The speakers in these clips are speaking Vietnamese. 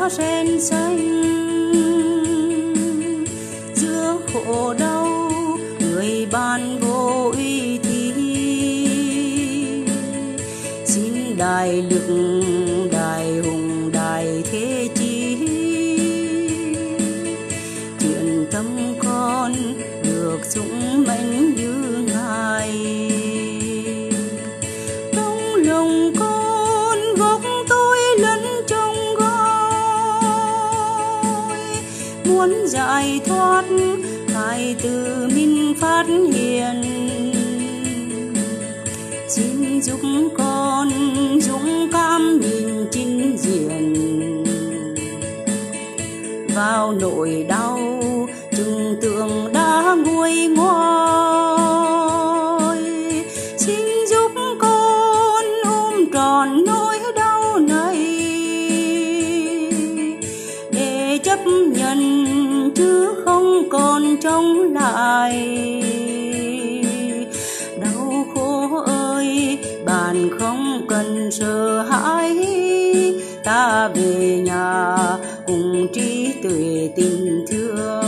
lá sen xanh giữa khổ đau người ban vô uy thi xin đại lực, đại hùng, đại thế chi. Chuyện tâm con được dũng mãnh như ngài. Trong lòng con gốc muốn giải thoát, ngài từ minh phát hiện. Xin giúp con dũng cảm nhìn chính diện. Vào nỗi đau, chừng tượng đã nguôi ngoai nhận chứ không còn trông lại. Đau khổ ơi, bạn không cần sợ hãi. Ta về nhà cùng trí tuệ tình thương.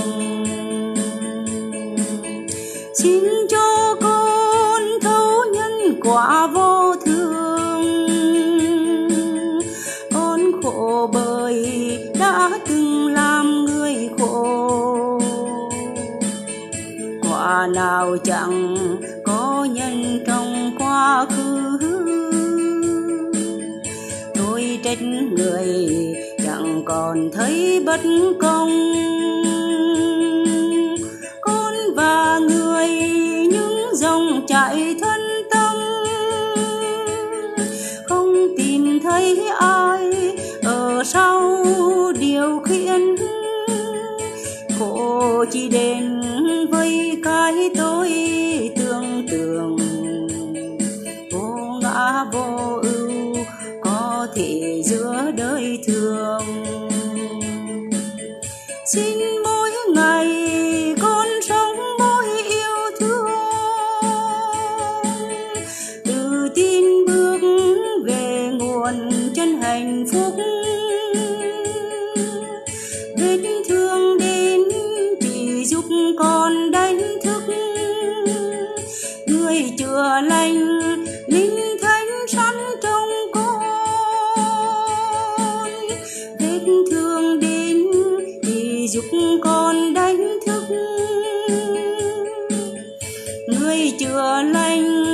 Xin cho con thấu nhân quả vô thường con khổ bởi đã từng quả nào chẳng có nhân trong quá khứ. Tôi trách người chẳng còn thấy bất công. Con và người những dòng chảy thân tâm. Không tìm thấy ai ở sau điều khiển. Khổ chỉ đến đời thường. Xin mỗi ngày con sống mỗi yêu thương. Tự tin bước về nguồn chân hạnh phúc. Vết thương đến chỉ giúp con đánh thức. Người chữa lành, linh thánh sẵn giúp con đánh thức. Người chữa lành